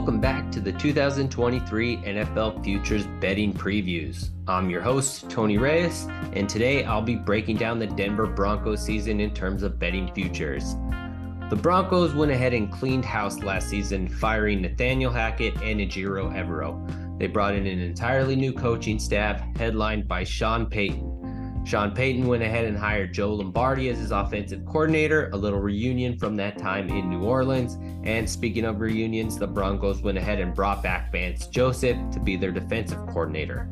welcome back to the 2023 NFL Futures Betting Previews. I'm your host, Tony Reyes, and today I'll be breaking down the Denver Broncos season in terms of betting futures. The Broncos went ahead and cleaned house last season, firing Nathaniel Hackett and Ejiro Evero. They brought in an entirely new coaching staff, headlined by Sean Payton. Sean Payton went ahead and hired Joe Lombardi as his offensive coordinator, a little reunion from that time in New Orleans. And speaking of reunions, the Broncos went ahead and brought back Vance Joseph to be their defensive coordinator.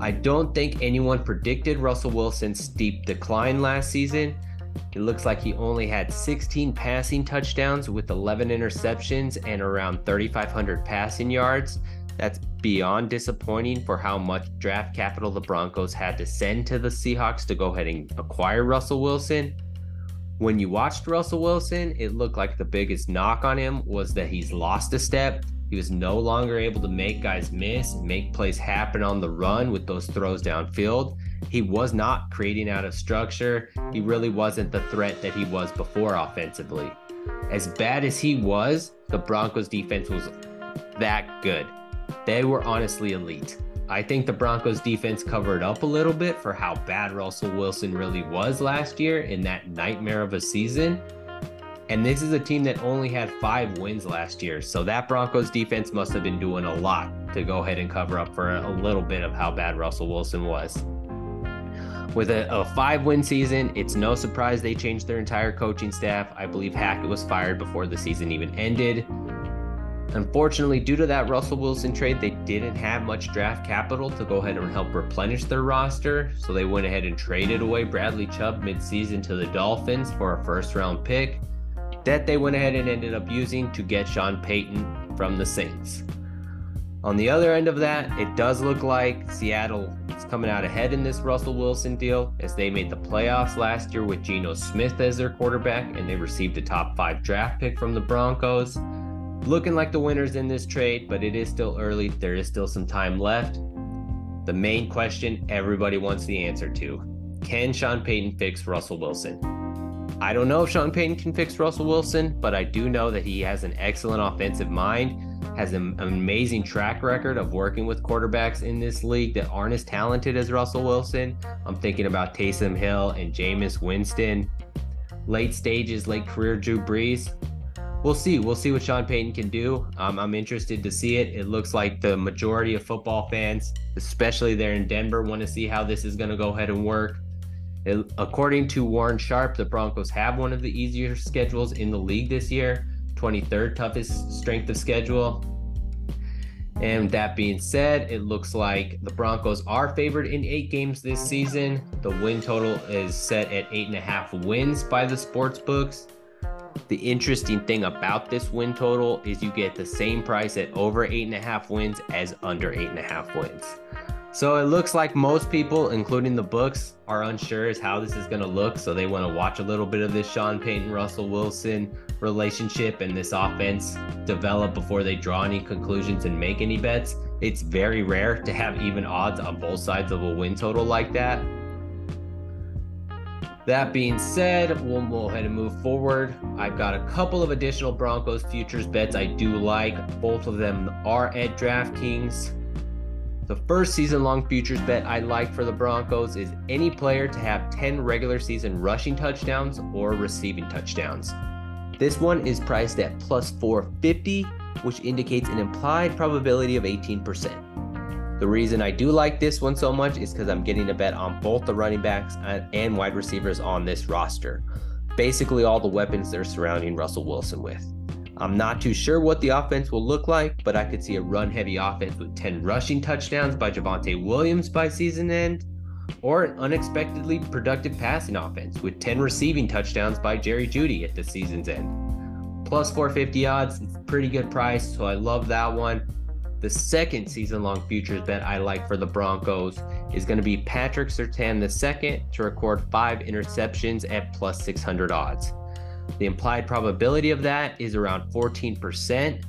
I don't think anyone predicted Russell Wilson's steep decline last season. It looks like he only had 16 passing touchdowns with 11 interceptions and around 3,500 passing yards. That's beyond disappointing for how much draft capital the Broncos had to send to the Seahawks to go ahead and acquire Russell Wilson. When you watched Russell Wilson, it looked like the biggest knock on him was that he's lost a step. He was no longer able to make guys miss, make plays happen on the run with those throws downfield. He was not creating out of structure. He really wasn't the threat that he was before offensively. As bad as he was, the Broncos defense was that good. They were honestly elite. I think the Broncos defense covered up a little bit for how bad Russell Wilson really was last year in that nightmare of a season. And this is a team that only had five wins last year. So that Broncos defense must have been doing a lot to go ahead and cover up for a little bit of how bad Russell Wilson was. With a, a five win season, it's no surprise they changed their entire coaching staff. I believe Hackett was fired before the season even ended. Unfortunately, due to that Russell Wilson trade, they didn't have much draft capital to go ahead and help replenish their roster. So they went ahead and traded away Bradley Chubb midseason to the Dolphins for a first round pick that they went ahead and ended up using to get Sean Payton from the Saints. On the other end of that, it does look like Seattle is coming out ahead in this Russell Wilson deal as they made the playoffs last year with Geno Smith as their quarterback and they received a top five draft pick from the Broncos looking like the winners in this trade, but it is still early. There is still some time left. The main question everybody wants the answer to can Sean Payton fix Russell Wilson? I don't know if Sean Payton can fix Russell Wilson, but I do know that he has an excellent offensive mind, has an amazing track record of working with quarterbacks in this league that aren't as talented as Russell Wilson. I'm thinking about Taysom Hill and Jameis Winston. Late stages, late career Drew Brees we'll see. We'll see what Sean Payton can do. Um, I'm interested to see it. It looks like the majority of football fans, especially there in Denver, want to see how this is going to go ahead and work. It, according to Warren Sharp, the Broncos have one of the easier schedules in the league this year, 23rd toughest strength of schedule. And that being said, it looks like the Broncos are favored in eight games this season. The win total is set at eight and a half wins by the sports books. The interesting thing about this win total is you get the same price at over eight and a half wins as under eight and a half wins. So it looks like most people, including the books, are unsure as how this is going to look. So they want to watch a little bit of this Sean Payton Russell Wilson relationship and this offense develop before they draw any conclusions and make any bets. It's very rare to have even odds on both sides of a win total like that. That being said, we'll go ahead and move forward. I've got a couple of additional Broncos futures bets I do like. Both of them are at DraftKings. The first season long futures bet I like for the Broncos is any player to have 10 regular season rushing touchdowns or receiving touchdowns. This one is priced at plus 450, which indicates an implied probability of 18%. The reason I do like this one so much is because I'm getting a bet on both the running backs and wide receivers on this roster. Basically, all the weapons they're surrounding Russell Wilson with. I'm not too sure what the offense will look like, but I could see a run heavy offense with 10 rushing touchdowns by Javonte Williams by season end, or an unexpectedly productive passing offense with 10 receiving touchdowns by Jerry Jeudy at the season's end. Plus 450 odds, it's pretty good price, so I love that one. The second season long futures bet I like for the Broncos is going to be Patrick Surtain II to record five interceptions at plus 600 odds. The implied probability of that is around 14%.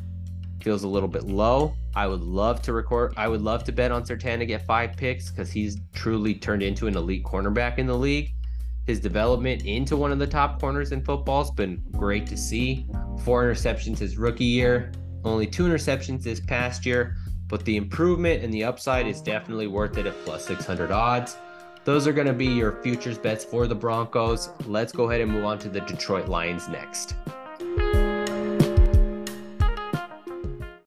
Feels a little bit low. I would love to record, I would love to bet on Surtain to get five picks because he's truly turned into an elite cornerback in the league. His development into one of the top corners in football has been great to see. Four interceptions his rookie year, only two interceptions this past year, but the improvement and the upside is definitely worth it at plus 600 odds. Those are going to be your futures bets for the Broncos. Let's go ahead and move on to the Detroit Lions next.